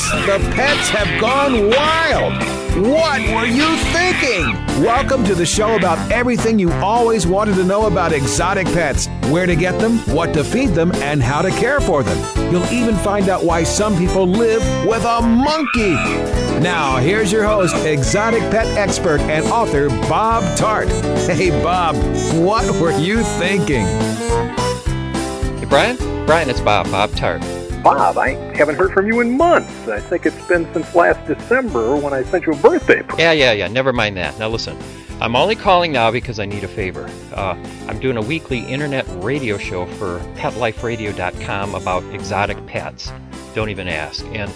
Yes, the pets have gone wild! What were you thinking? Welcome to the show about everything you always wanted to know about exotic pets where to get them, what to feed them, and how to care for them. You'll even find out why some people live with a monkey. Now, here's your host, exotic pet expert and author Bob Tarte. Hey, Bob, what were you thinking? Hey, Brian? Brian, it's Bob, Bob Tarte. Bob, I haven't heard from you in months. I think it's been since last December when I sent you a birthday present. Yeah, yeah, yeah. Never mind that. Now listen, I'm only calling now because I need a favor. Uh, I'm doing a weekly internet radio show for PetLifeRadio.com about exotic pets. Don't even ask. And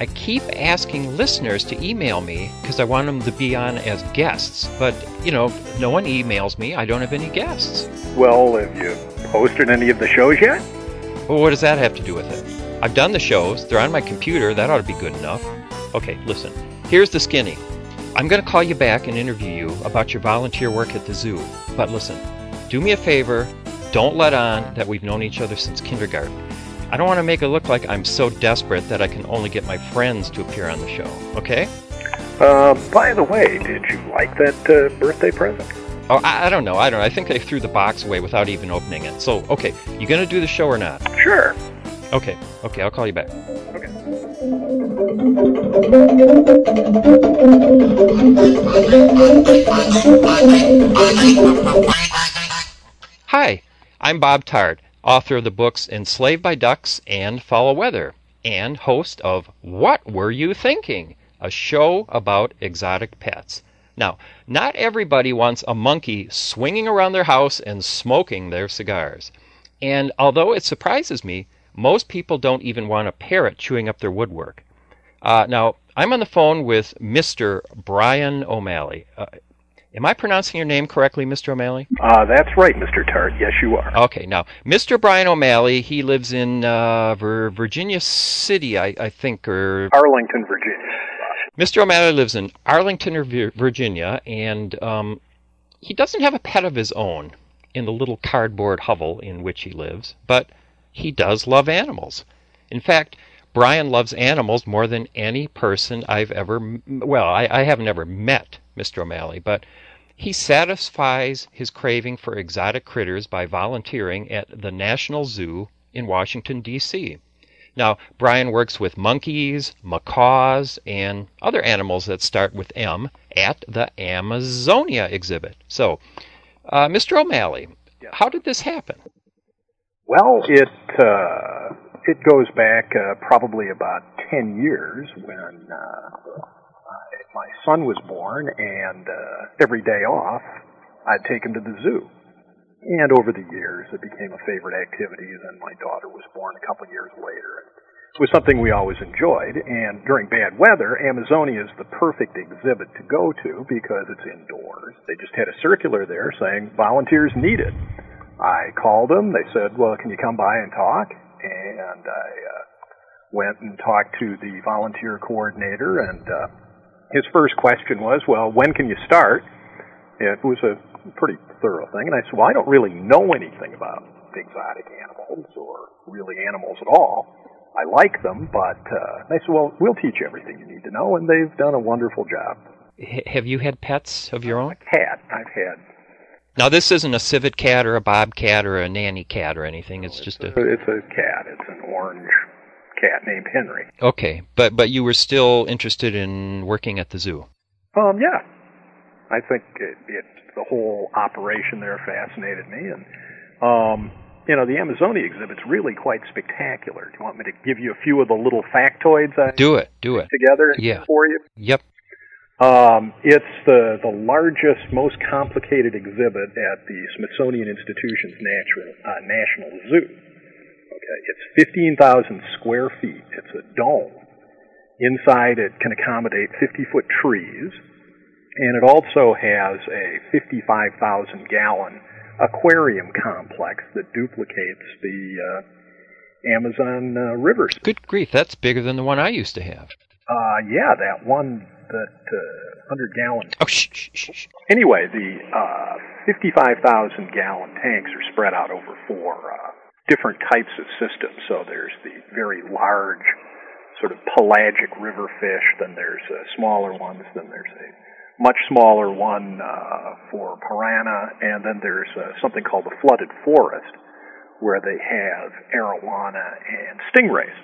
I keep asking listeners to email me because I want them to be on as guests. But, you know, no one emails me. I don't have any guests. Well, have you posted any of the shows yet? Well, what does that have to do with it? I've done the shows, they're on my computer, that ought to be good enough. Okay, listen. Here's the skinny. I'm going to call you back and interview you about your volunteer work at the zoo. But listen, do me a favor, don't let on that we've known each other since kindergarten. I don't want to make it look like I'm so desperate that I can only get my friends to appear on the show, okay? Uh, by the way, did you like that uh, birthday present? Oh, I, I, don't know. I don't know. I think they threw the box away without even opening it. So, okay, you gonna do the show or not? Sure. Okay. Okay, I'll call you back. Okay. Hi, I'm Bob Tarte, author of the books Enslaved by Ducks and Fowl Weather, and host of What Were You Thinking? A show about exotic pets. Now, not everybody wants a monkey swinging around their house and smoking their cigars. And although it surprises me, most people don't even want a parrot chewing up their woodwork. Uh, now, I'm on the phone with Mr. Brian O'Malley. Uh, am I pronouncing your name correctly, Mr. O'Malley? Uh, that's right, Mr. Tarte. Yes, you are. Okay, now, Mr. Brian O'Malley, he lives in uh, Virginia City, I, I think, or. Arlington, Virginia. Mr. O'Malley lives in Arlington, Virginia, and um, he doesn't have a pet of his own in the little cardboard hovel in which he lives, but he does love animals. In fact, Brian loves animals more than any person I've ever, well, I, I have never met Mr. O'Malley, but he satisfies his craving for exotic critters by volunteering at the National Zoo in Washington, D.C. Now, Brian works with monkeys, macaws, and other animals that start with M at the Amazonia exhibit. So, uh, Mr. O'Malley, how did this happen? Well, it uh, it goes back uh, probably about ten years when uh, my son was born, and uh, every day off, I'd take him to the zoo. And over the years, it became a favorite activity. Then my daughter was born a couple years later. It was something we always enjoyed. And during bad weather, Amazonia is the perfect exhibit to go to because it's indoors. They just had a circular there saying volunteers needed. I called them. They said, "Well, can you come by and talk?" And I uh, went and talked to the volunteer coordinator. And uh, his first question was, "Well, when can you start?" It was a pretty thorough thing. And I said, well, I don't really know anything about exotic animals or really animals at all. I like them, but uh, they said, well, we'll teach you everything you need to know, and they've done a wonderful job. H- have you had pets of your own? I've had. I've had. Now, this isn't a civet cat or a bobcat or a nanny cat or anything. It's, it's just a, a. It's a cat. It's an orange cat named Henry. Okay, but but you were still interested in working at the zoo. Um, yeah, I think it, it the whole operation there fascinated me, and um, you know the Amazonia exhibit's really quite spectacular. Do you want me to give you a few of the little factoids? I do it, do it together yeah. for you. Yep. Um, it's the the largest, most complicated exhibit at the Smithsonian Institution's natural, uh, National Zoo. Okay, it's 15,000 square feet. It's a dome. Inside, it can accommodate 50 foot trees And it also has a 55,000 gallon aquarium complex that duplicates the uh, Amazon uh, rivers. Good grief, that's bigger than the one I used to have. Uh, yeah, that one, that uh, 100 gallon. Oh, shh, shh, shh, shh. Anyway, the uh, 55,000 gallon tanks are spread out over four uh, different types of systems. So there's the very large, sort of pelagic river fish, then there's uh, smaller ones, then there's a much smaller one uh, for piranha, and then there's uh, something called the flooded forest, where they have arowana and stingrays.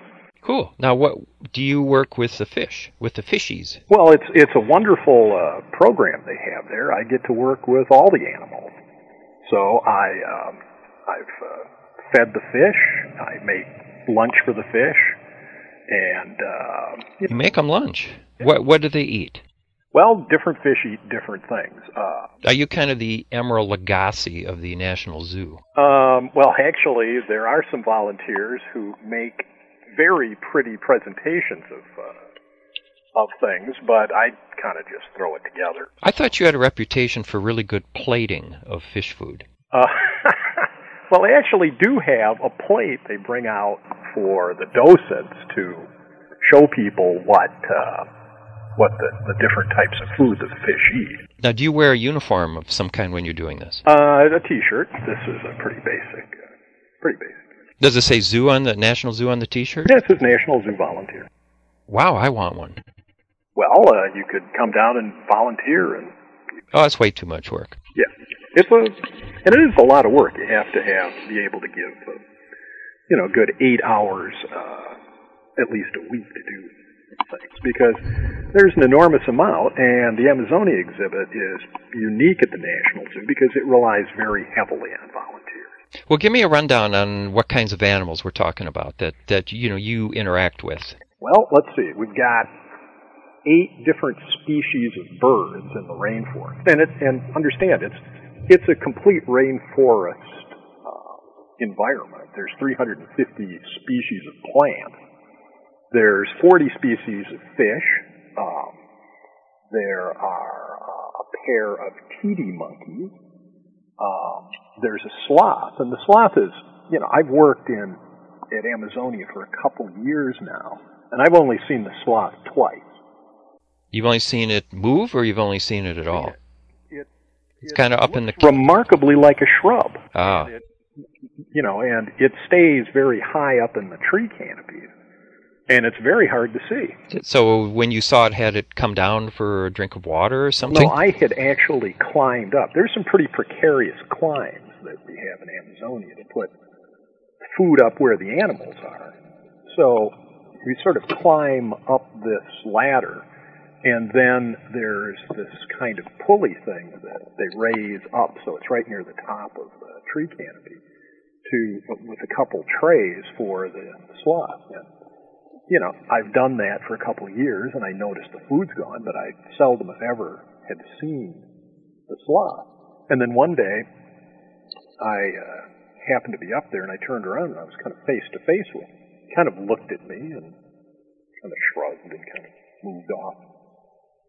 Cool. Now, what do you work with the fish, with the fishies? Well, it's it's a wonderful uh, program they have there. I get to work with all the animals, so I um, I've uh, fed the fish. I make lunch for the fish, and uh, You make them lunch. What what do they eat? Well, different fish eat different things. Uh, Are you kind of the Emeril Lagasse of the National Zoo? Um, well, actually, there are some volunteers who make very pretty presentations of uh, of things, but I kind of just throw it together. I thought you had a reputation for really good plating of fish food. Uh, well, they actually do have a plate they bring out for the docents to show people what uh, what the, the different types of food that the fish eat. Now, do you wear a uniform of some kind when you're doing this? Uh, a T-shirt. This is a pretty basic, uh, pretty basic. Does it say zoo on the National Zoo on the T-shirt? This is National Zoo Volunteer. Wow, I want one. Well, uh, you could come down and volunteer, and Oh, that's way too much work. yeah, it's a and it is a lot of work. You have to have be able to give, uh, you know, a good eight hours uh, at least a week to do things because there's an enormous amount, and the Amazonia exhibit is unique at the National Zoo because it relies very heavily on volunteers. Well, give me a rundown on what kinds of animals we're talking about that that you know you interact with. Well, let's see. We've got eight different species of birds in the rainforest, and it, and understand it's it's a complete rainforest uh, environment. There's 350 species of plants. There's 40 species of fish. Um, there are uh, a pair of titi monkeys. Um, there's a sloth, and the sloth is, you know, I've worked in at Amazonia for a couple years now, and I've only seen the sloth twice. You've only seen it move, or you've only seen it at all? It, It's kind of up in the. remarkably like a shrub. Ah, It, you know, and it stays very high up in the tree canopies, and it's very hard to see. so when you saw it, had it come down for a drink of water or something? No, I had actually climbed up. There's some pretty precarious climbs that we have in Amazonia to put food up where the animals are. So we sort of climb up this ladder, and then there's this kind of pulley thing that they raise up, so it's right near the top of the tree canopy, to with a couple trays for the sloth. And, you know, I've done that for a couple of years, and I noticed the food's gone, but I seldom, if ever, had seen the sloth. And then one day, I uh, happened to be up there, and I turned around, and I was kind of face to face with him. He kind of looked at me and kind of shrugged and kind of moved off.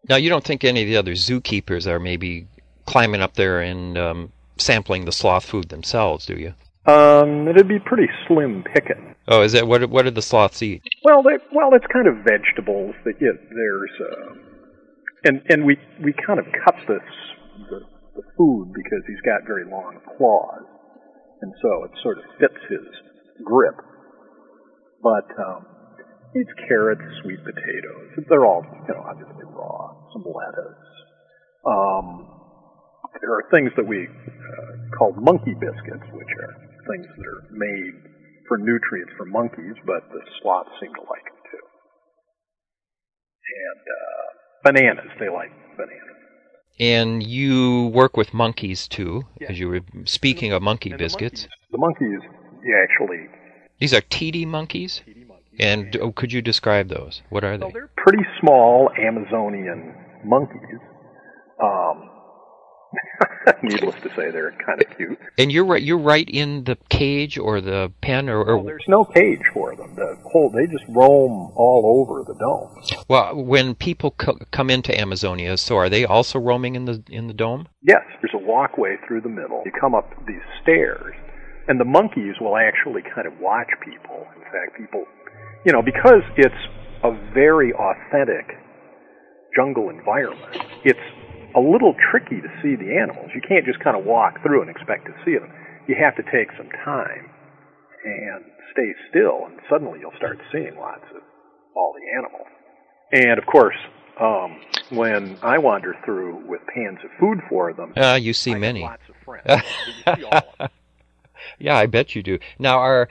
Now, you don't think any of the other zookeepers are maybe climbing up there and um, sampling the sloth food themselves, do you? Um, it'd be pretty slim picking. Oh, is that what? What did the sloths eat? Well, they, well, it's kind of vegetables that yeah, there's, uh, and and we we kind of cut this the, the food because he's got very long claws, and so it sort of fits his grip. But um, it's carrots, sweet potatoes. They're all you know obviously raw. Some lettuce. Um, there are things that we uh, call monkey biscuits, which are things that are made for nutrients for monkeys, but the sloths seem to like them too. And uh, bananas, they like bananas. And you work with monkeys too, Yeah. as you were speaking of monkey And the biscuits. monkeys- The monkeys, yeah, actually, These are titi monkeys, kitty monkeys. and oh, could you describe those? What are they? they're pretty small Amazonian monkeys. Um, Needless to say, they're kind of cute. And you're right. You're right in the cage or the pen, or, or Well, there's no cage for them. The whole they just roam all over the dome. well, when people co- come into Amazonia, so are they also roaming in the in the dome? Yes, there's a walkway through the middle. You come up these stairs, and the monkeys will actually kind of watch people. In fact, people, you know, because it's a very authentic jungle environment, it's a little tricky to see the animals. You can't just kind of walk through and expect to see them. You have to take some time and stay still, and suddenly you'll start seeing lots of all the animals. And of course, um, when I wander through with pans of food for them, Uh, you see I many. lots of friends. See of. Yeah, I bet you do. Now, are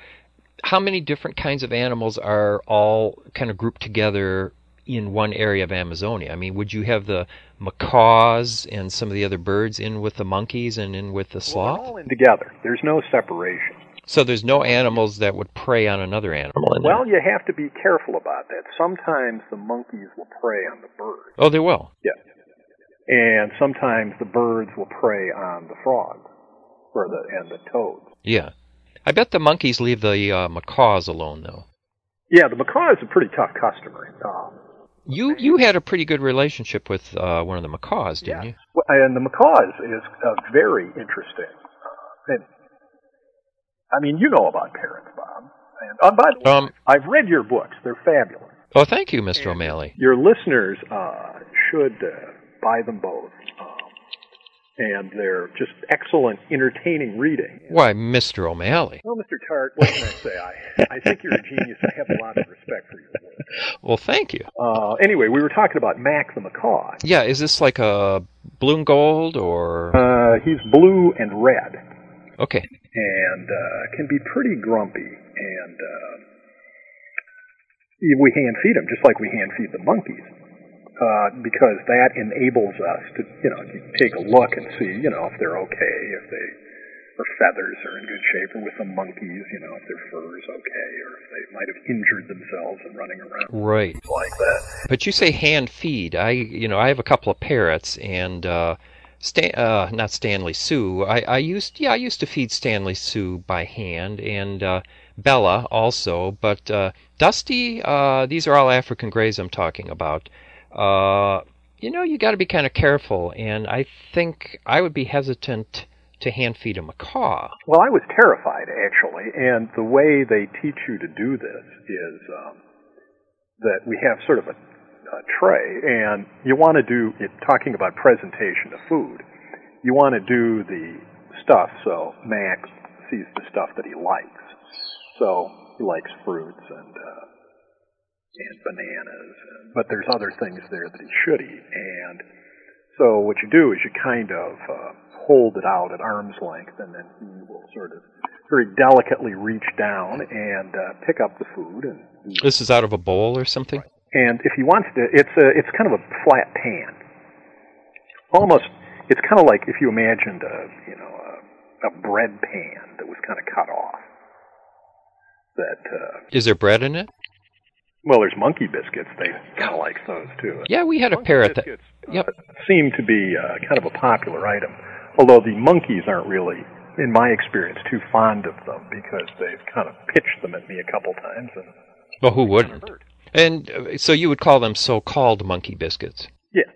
how many different kinds of animals are all kind of grouped together in one area of Amazonia? I mean, would you have the macaws and some of the other birds in with the monkeys and in with the Well, sloth? they're all in together. There's no separation. So there's no animals that would prey on another animal in there. Well, you have to be careful about that. Sometimes the monkeys will prey on the birds. oh, they will. Yeah. And sometimes the birds will prey on the frogs or the and the toads. Yeah. I bet the monkeys leave the uh, macaws alone, though. Yeah, the macaw is a pretty tough customer. Um, You you had a pretty good relationship with uh, one of the macaws, didn't you? Well, And the macaws is uh, very interesting. And, I mean, you know about parents, Bob. And uh, by the way, Um, I've read your books. They're fabulous. Oh, thank you, Mr. O'Malley. Your listeners uh, should uh, buy them both. Um, and they're just excellent, entertaining reading. Why, Mr. O'Malley? Well, Mr. Tarte, what can I say? I, I think you're a genius. I have a lot of respect for work. Well, thank you. Uh, anyway, we were talking about Mac the macaw. Yeah, is this like a blue and gold or? Uh, he's blue and red. Okay. and uh, can be pretty grumpy. And uh, we hand feed him just like we hand feed the monkeys, uh, because that enables us to, you know, take a look and see, you know, if they're okay, if they their feathers are in good shape, or with the monkeys, you know, if their fur is okay, or if they might have injured themselves in running around Right. like that. But you say hand feed. I, you know, I have a couple of parrots, and uh, Stan, uh, not Stanley Sue. I, I used, yeah, I used to feed Stanley Sue by hand, and uh, Bella also. But uh, Dusty, uh, these are all African greys I'm talking about. Uh, you know, you got to be kind of careful, and I think I would be hesitant to hand feed a macaw. Well, I was terrified actually, and the way they teach you to do this is um, that we have sort of a, a tray, and you want to do it. Talking about presentation of food, you want to do the stuff so Max sees the stuff that he likes. So he likes fruits and uh, and bananas, but there's other things there that he should eat, and so what you do is you kind of uh, hold it out at arm's length, and then he will sort of very delicately reach down and uh, pick up the food. And. This is out of a bowl or something. and if he wants to, it's a it's kind of a flat pan. Almost, it's kind of like if you imagined a you know a, a bread pan that was kind of cut off. That uh, Is there bread in it? well, there's monkey biscuits. They kind of like those too. Yeah, we had a Monkey parrot that. biscuits, Yep. uh, seem to be uh, kind of a popular item, although the monkeys aren't really, in my experience, too fond of them because they've kind of pitched them at me a couple times and Well, who wouldn't? And uh, so you would call them so-called monkey biscuits. Yeah.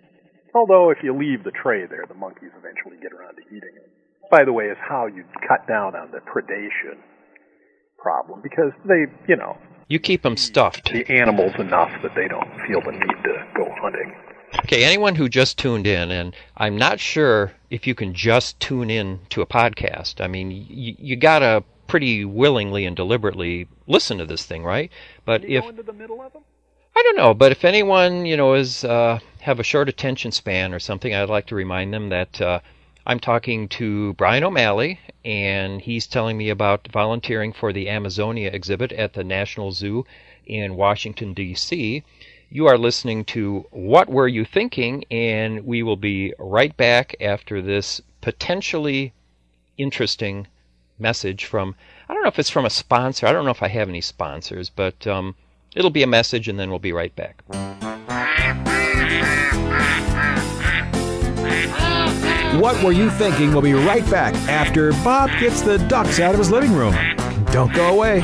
Although if you leave the tray there, the monkeys eventually get around to eating it. By the way, is how you cut down on the predation problem because they, you know, You keep them stuffed. the animals enough that they don't feel the need to go hunting. Okay, anyone who just tuned in, and I'm not sure if you can just tune in to a podcast. I mean, you, you gotta pretty willingly and deliberately listen to this thing, right? But if go into the middle of them? I don't know, but if anyone you know is uh, have a short attention span or something, I'd like to remind them that uh, I'm talking to Brian O'Malley, and he's telling me about volunteering for the Amazonia exhibit at the National Zoo in Washington D.C. You are listening to What Were You Thinking? And we will be right back after this potentially interesting message from, I don't know if it's from a sponsor. I don't know if I have any sponsors, but um, it'll be a message and then we'll be right back. What Were You Thinking? We'll be right back after Bob gets the ducks out of his living room. Don't go away.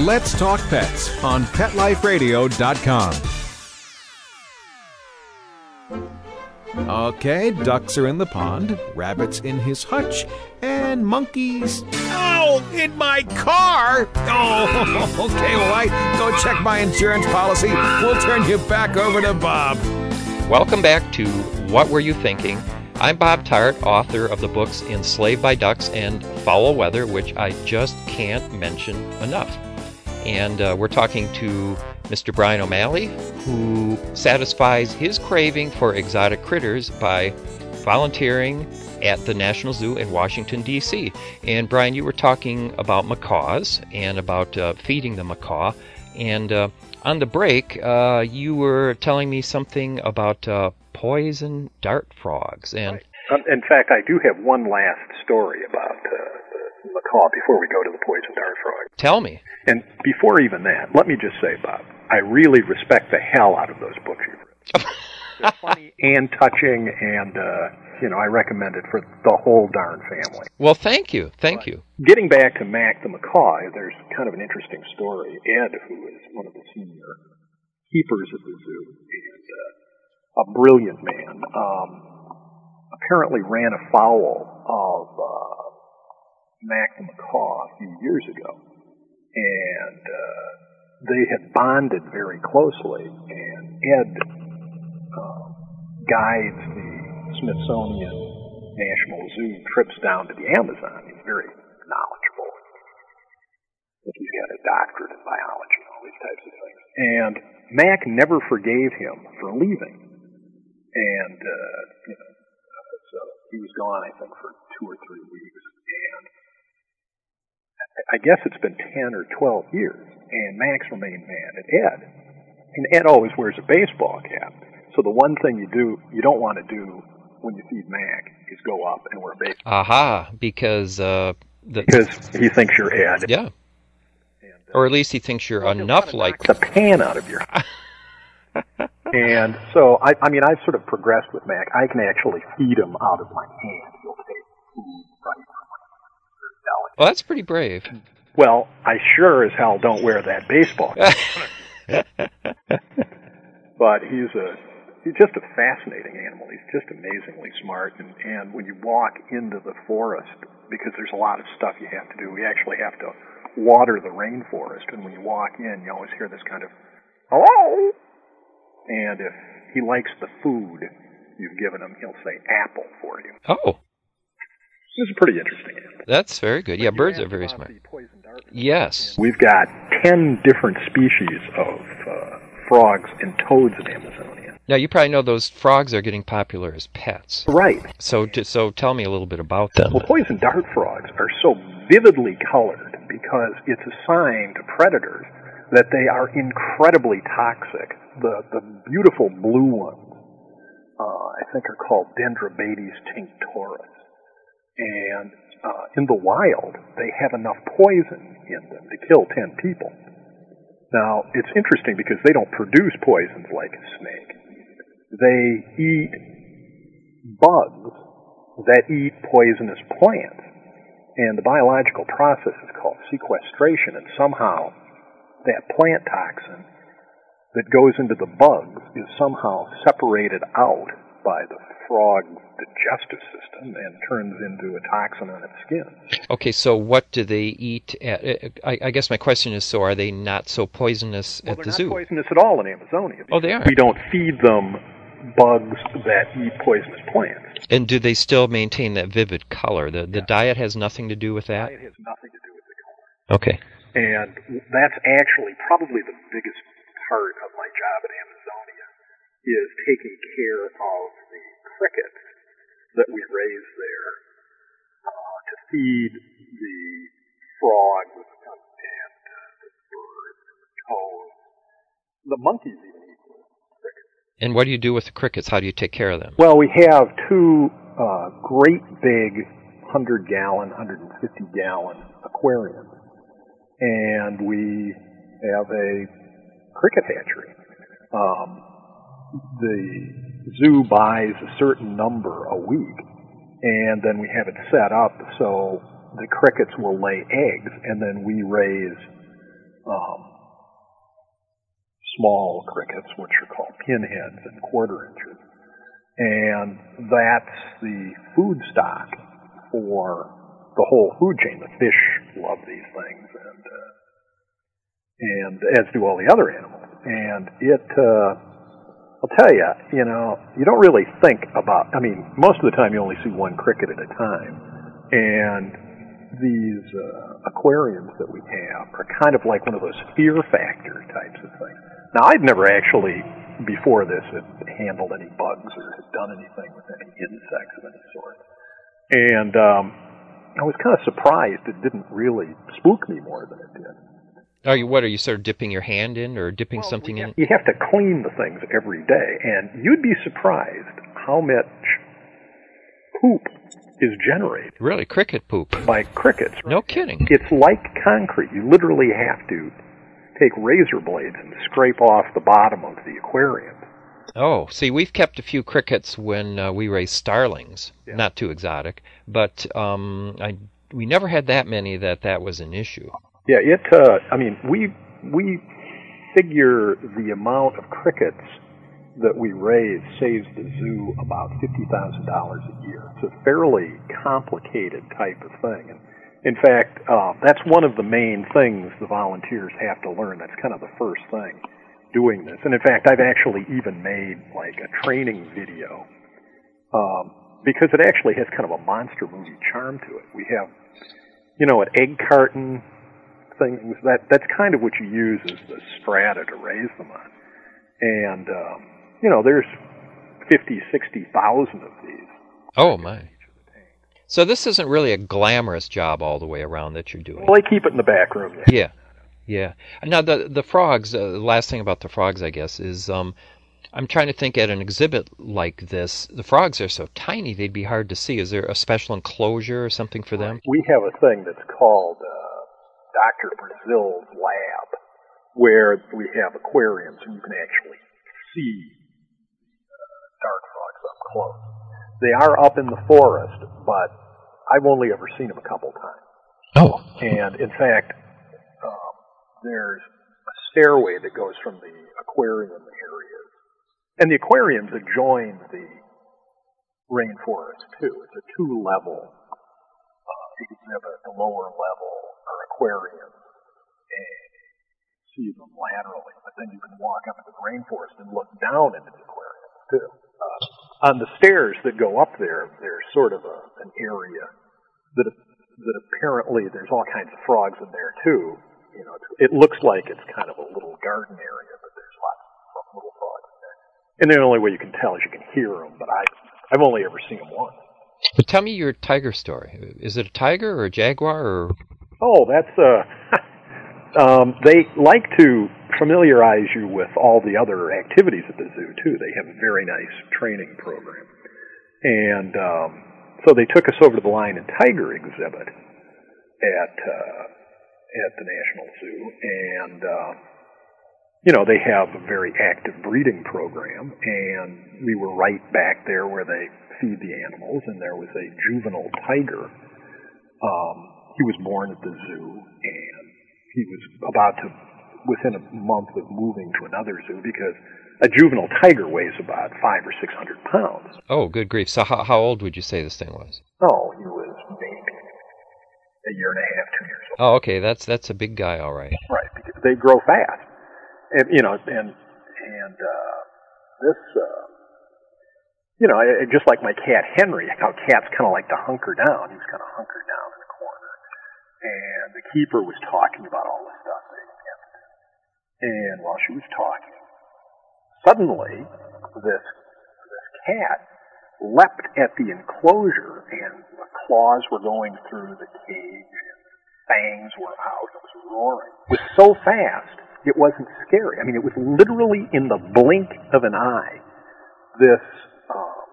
Let's Talk Pets on PetLifeRadio.com. Okay, ducks are in the pond, rabbits in his hutch, and monkeys. Oh, in my car! Oh, okay, well, I go check my insurance policy. We'll turn you back over to Bob. Welcome back to What Were You Thinking? I'm Bob Tarte, author of the books Enslaved by Ducks and Fowl Weather, which I just can't mention enough. And uh, we're talking to Mr. Brian O'Malley, who satisfies his craving for exotic critters by volunteering at the National Zoo in Washington, D.C. And Brian, you were talking about macaws and about uh, feeding the macaw. And uh, on the break, uh, you were telling me something about uh, poison dart frogs. And Um, in fact, I do have one last story about macaw before we go to the poison dart frog. tell me. And before even that, let me just say, Bob, I really respect the hell out of those books you've written. They're funny and touching, and uh, you know, I recommend it for the whole darn family. Well, thank you. Thank you. Getting back to Mac the macaw, there's kind of an interesting story. Ed, who is one of the senior keepers at the zoo and uh, a brilliant man, um, apparently ran afoul of uh, Mac the macaw a few years ago, and uh, they had bonded very closely. And Ed uh, guides the Smithsonian National Zoo trips down to the Amazon. He's very knowledgeable. I think he's got a doctorate in biology and all these types of things. And Mac never forgave him for leaving. And, uh, you know, so he was gone, I think, for two or three weeks. And I- guess it's been 10 or 12 years. And Max remained mad at Ed. And Ed always wears a baseball cap. So the one thing you do, you don't want to do when you feed Mac is go up and wear a baseball Aha, because uh, the because he thinks you're Ed. yeah, or at least he thinks you're enough like. the pan out of your and so I I mean I've sort of progressed with Mac. I can actually feed him out of my hand. He'll take food Well, that's pretty brave. Well, I sure as hell don't wear that baseball. but he's a he's just a fascinating animal. He's just amazingly smart and, and when you walk into the forest because there's a lot of stuff you have to do, we actually have to water the rainforest and when you walk in you always hear this kind of hello and if he likes the food you've given him, he'll say apple for you. Oh, This is a pretty interesting that's very good. Yeah, birds are very smart. the poison dart. Yes. We've got 10 different species of uh, frogs and toads in Amazonia. Now you probably know those frogs are getting popular as pets. Right. So, to, so tell me a little bit about them. Well, poison dart frogs are so vividly colored because it's a sign to predators that they are incredibly toxic. The, the beautiful blue ones, uh, I think, are called Dendrobates tinctorius. And uh, in the wild, they have enough poison in them to kill 10 people. Now, it's interesting because they don't produce poisons like a snake. They eat bugs that eat poisonous plants. And the biological process is called sequestration, and somehow that plant toxin that goes into the bugs is somehow separated out by the frog's digestive system and turns into a toxin on its skin. Okay, so what do they eat? At, uh, I, I guess my question is: so are they not so poisonous Well, at they're the not zoo? poisonous at all in Amazonia. Oh, they are. We don't feed them bugs that eat poisonous plants. And do they still maintain that vivid color? The the diet has nothing to do with that. It has nothing to do with the color. Okay. And that's actually probably the biggest part of my job at Amazonia is taking care of the crickets that we raise there uh, to feed the frogs and uh, the birds and the toads. The monkeys even eat the crickets. And what do you do with the crickets? How do you take care of them? Well, we have two uh, great big 100 gallon, 150 gallon aquariums, and we have a cricket hatchery. Um, the zoo buys a certain number a week, and then we have it set up so the crickets will lay eggs, and then we raise um, small crickets, which are called pinheads and quarter inches, and that's the food stock for the whole food chain. The fish love these things, and uh, and as do all the other animals. And it, uh, I'll tell you, you know, you don't really think about. I mean, most of the time you only see one cricket at a time, and these uh, aquariums that we have are kind of like one of those fear factor types of things. Now, I'd never actually before this had handled any bugs or had done anything with any insects of any sort, and um, I was kind of surprised it didn't really spook me more than it did. Are you what? Are you sort of dipping your hand in, or dipping Well, something we in? have- You have to clean the things every day, and you'd be surprised how much poop is generated Really, cricket poop? by crickets. No kidding. It's like concrete. You literally have to take razor blades and scrape off the bottom of the aquarium. Oh, see, we've kept a few crickets when uh, we raised starlings. Yeah. Not too exotic, but um, I we never had that many that that was an issue. Yeah, it. Uh, I mean, we we figure the amount of crickets that we raise saves the zoo about fifty thousand dollars a year. It's a fairly complicated type of thing, and in fact, uh, that's one of the main things the volunteers have to learn. That's kind of the first thing doing this. And in fact, I've actually even made like a training video um, because it actually has kind of a monster movie charm to it. We have, you know, an egg carton things that that's kind of what you use as the strata to raise them on. And um, you know, there's fifty, sixty thousand of these. Oh my! So this isn't really a glamorous job all the way around that you're doing. Well, they keep it in the back room. Yeah. Yeah, yeah. Now the the frogs. Uh, the last thing about the frogs, I guess, is um, I'm trying to think at an exhibit like this. The frogs are so tiny; they'd be hard to see. Is there a special enclosure or something for them? We have a thing that's called uh, Dr. Brazil's lab, where we have aquariums and you can actually see uh, dart frogs up close. They are up in the forest, but I've only ever seen them a couple times. Oh, And in fact, um, there's a stairway that goes from the aquarium areas. And the aquariums adjoin the rainforest too. It's a two level uh, exhibit. The lower level are aquariums and see them laterally, but then you can walk up to the rainforest and look down into the aquariums too. Uh, on the stairs that go up there, there's sort of a, an area that that apparently there's all kinds of frogs in there too. You know, it looks like it's kind of a little garden area, but there's lots of little frogs in there. And the only way you can tell is you can hear them, but I I've only ever seen them once. but tell me your tiger story. Is it a tiger or a jaguar or? Oh, that's uh um they like to familiarize you with all the other activities at the zoo too. They have a very nice training program. And um so they took us over to the lion and tiger exhibit at uh at the National Zoo and uh you know, they have a very active breeding program, and we were right back there where they feed the animals, and there was a juvenile tiger. Um, he was born at the zoo, and he was about to, within a month of moving to another zoo, because a juvenile tiger weighs about five or six hundred pounds. Oh, good grief! So how how old would you say this thing was? Oh, he was maybe a year and a half, two years old. Oh, okay. That's that's a big guy, all right. Right, because they grow fast, and you know, and and uh, this, uh, you know, just like my cat Henry, how cats kind of like to hunker down. He was kind of hunkered down in the corner, and the keeper was talking about all the stuff they had. And while she was talking, suddenly this this cat leapt at the enclosure, and the claws were going through the cage, and the fangs were out. It was roaring. It was so fast, it wasn't scary. I mean, it was literally in the blink of an eye. This um,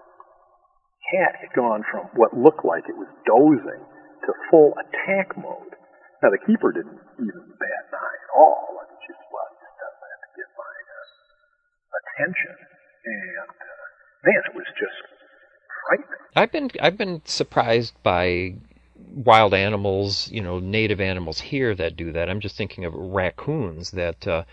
cat had gone from what looked like it was dozing to full attack mode. Now the keeper didn't even bat an eye at all. I mean, she just well, just doesn't have to get my uh, attention. And uh, man, it was just frightening. I've been I've been surprised by wild animals, you know, native animals here that do that. I'm just thinking of raccoons that uh,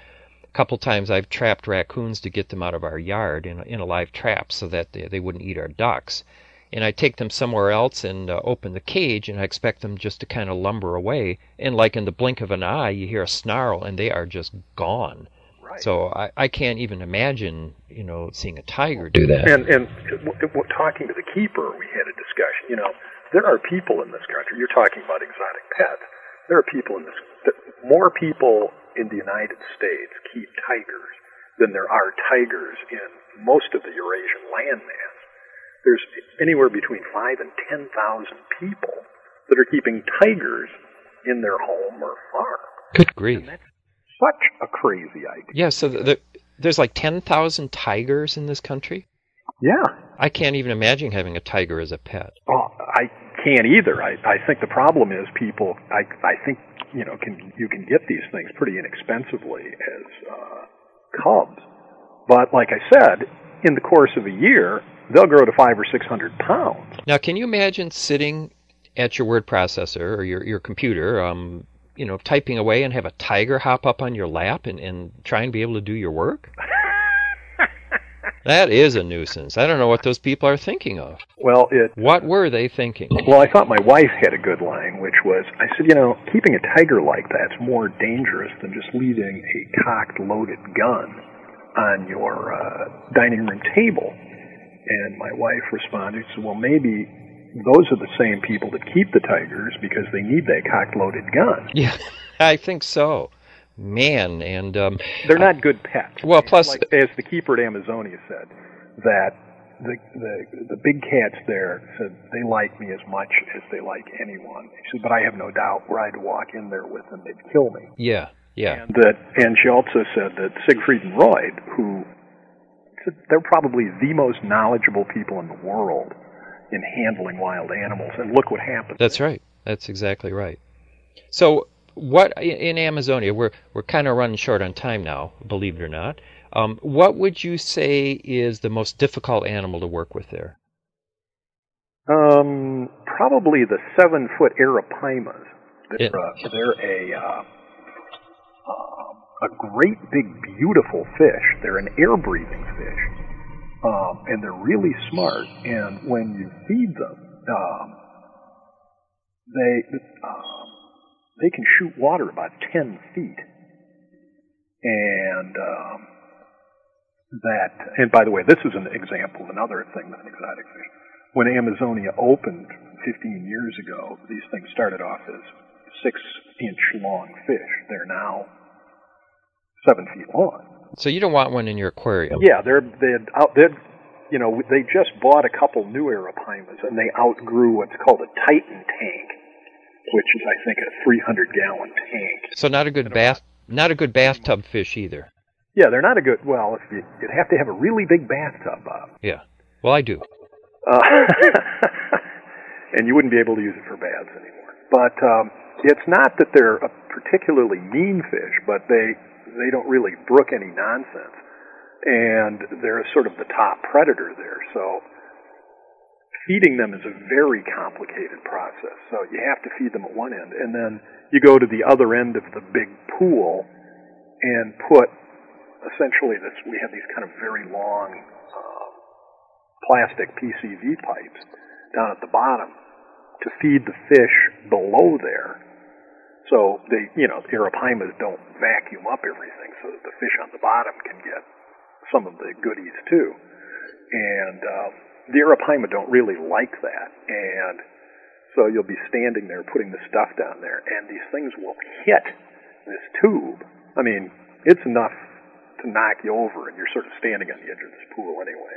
a couple times I've trapped raccoons to get them out of our yard in a, in a live trap so that they, they wouldn't eat our ducks. And I take them somewhere else and uh, open the cage, and I expect them just to kind of lumber away. And like in the blink of an eye, you hear a snarl, and they are just gone. Right. So I, I can't even imagine, you know, seeing a tiger do that. And and w- w- talking to the keeper, we had a discussion. You know, there are people in this country. You're talking about exotic pets. There are people in this. More people in the United States keep tigers than there are tigers in most of the Eurasian landmass. There's anywhere between five and ten thousand people that are keeping tigers in their home or farm. Good grief. Such a crazy idea. Yeah, so the, the, there's like 10,000 tigers in this country? Yeah. I can't even imagine having a tiger as a pet. Oh, I can't either. I, I think the problem is people. I I think you know can you can get these things pretty inexpensively as uh, cubs, but like I said, in the course of a year, they'll grow to five or six hundred pounds. Now, can you imagine sitting at your word processor or your your computer, um, you know, typing away and have a tiger hop up on your lap and, and try and be able to do your work? that is a nuisance. I don't know what those people are thinking of. Well, it. What were they thinking? Well, I thought my wife had a good line, which was, I said, you know, keeping a tiger like that's more dangerous than just leaving a cocked, loaded gun on your uh, dining room table. And my wife responded, said, well, maybe those are the same people that keep the tigers because they need that cocked, loaded gun. Yeah, I think so. Man, and um, They're not good pets. Well, plus- like, as the keeper at Amazonia said, that the the the big cats there said they like me as much as they like anyone. He said, but I have no doubt were I to walk in there with them, they'd kill me. yeah, yeah. And that, and she also said that Siegfried and Roy, who they're probably the most knowledgeable people in the world in handling wild animals, and look what happened. That's right. That's exactly right. So, what in Amazonia? We're we're kind of running short on time now, believe it or not. Um, what would you say is the most difficult animal to work with there? Um, probably the seven foot Arapaimas. They're, Yeah. uh, they're a uh, uh, a great big beautiful fish. They're an air breathing fish, um, and they're really smart. And when you feed them, um, they um, they can shoot water about ten feet, and um, that. And by the way, this is an example of another thing with an exotic fish when Amazonia opened 15 years ago, these things started off as six inch long fish. They're now seven feet long. So you don't want one in your aquarium. Yeah, they're they'd out they'd you know they just bought a couple new Arapaimas and they outgrew what's called a Titan tank, which is I think a 300 gallon tank. So not a good bath, not a good bathtub fish either. Yeah, they're not a good. Well, if you, you'd have to have a really big bathtub, Bob. Yeah. Well, I do. Uh, and you wouldn't be able to use it for baths anymore. But um, it's not that they're a particularly mean fish, but they they don't really brook any nonsense, and they're sort of the top predator there. So feeding them is a very complicated process. So you have to feed them at one end, and then you go to the other end of the big pool and put essentially this. We have these kind of very long. Um, plastic PCV pipes down at the bottom to feed the fish below there. So they, you know, the Arapaimas don't vacuum up everything so that the fish on the bottom can get some of the goodies too. And um, the Arapaima don't really like that. And So you'll be standing there putting the stuff down there, and these things will hit this tube. I mean, it's enough to knock you over, and you're sort of standing on the edge of this pool anyway.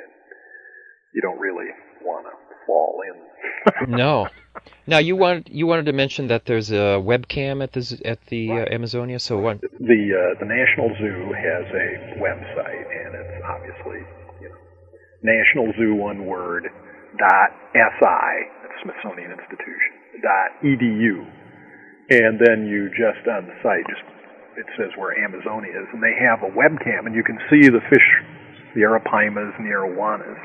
You don't really want to fall in. no. Now you wanted you wanted to mention that there's a webcam at the at the uh, Amazonia. So what? The uh, the National Zoo has a website, and it's obviously you know National Zoo one word dot si Smithsonian Institution dot edu, and then you just on the site just it says where Amazonia is, and they have a webcam, and you can see the fish, the arapaimas and the arowanas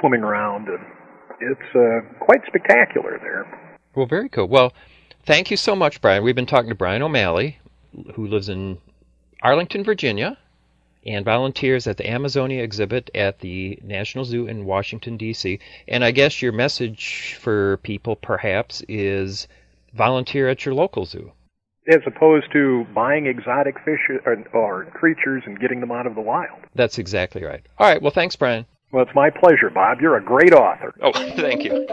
swimming around, and it's uh, quite spectacular there. Well, very cool. Well, thank you so much, Brian. We've been talking to Brian O'Malley, who lives in Arlington, Virginia, and volunteers at the Amazonia exhibit at the National Zoo in Washington, D.C. And I guess your message for people perhaps is volunteer at your local zoo. As opposed to buying exotic fish or, or creatures and getting them out of the wild. That's exactly right. All right. Well, thanks, Brian. Well, it's my pleasure, Bob. You're a great author. Oh, thank you.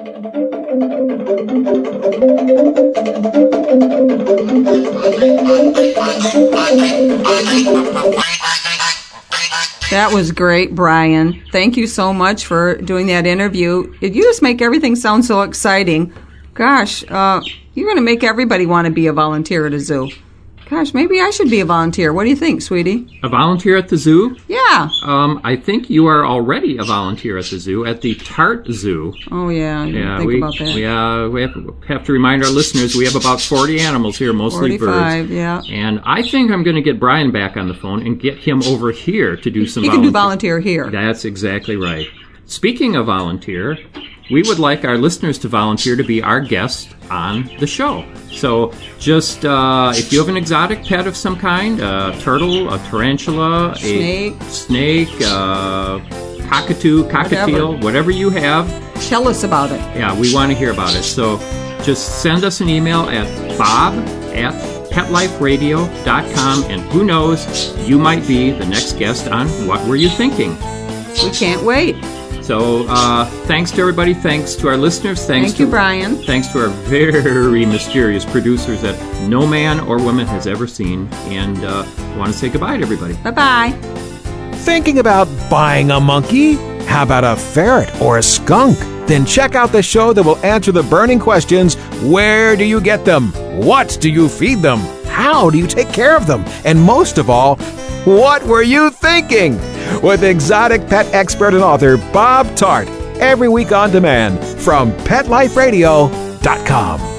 That was great, Brian. Thank you so much for doing that interview. You just make everything sound so exciting. Gosh, uh, you're going to make everybody want to be a volunteer at a zoo. Gosh, maybe I should be a volunteer. What do you think, sweetie? A volunteer at the zoo? Yeah. Um, I think you are already a volunteer at the zoo, at the Tarte Zoo. Oh, yeah. Yeah, think we, about that. we, uh, we have, have to remind our listeners we have about 40 animals here, mostly 45, birds. yeah. And I think I'm going to get Brian back on the phone and get him over here to do some He can do volunteer here. That's exactly right. Speaking of volunteer, we would like our listeners to volunteer to be our guest on the show. So, just uh, if you have an exotic pet of some kind, a turtle, a tarantula, Snake. a snake, uh, cockatoo, cockatiel, whatever. you have, Tell us about it. yeah, we want to hear about it. So, just send us an email at bob at petliferadio.com, and who knows, you might be the next guest on What Were You Thinking? We can't wait. So, uh, thanks to everybody. Thanks to our listeners. Thanks Thank to you, Brian. Thanks to our very mysterious producers that no man or woman has ever seen. And uh, want to say goodbye to everybody. Bye bye. Thinking about buying a monkey? How about a ferret or a skunk? Then check out the show that will answer the burning questions where do you get them? What do you feed them? How do you take care of them? And most of all, what were you thinking? With exotic pet expert and author Bob Tarte, every week on demand from PetLifeRadio.com.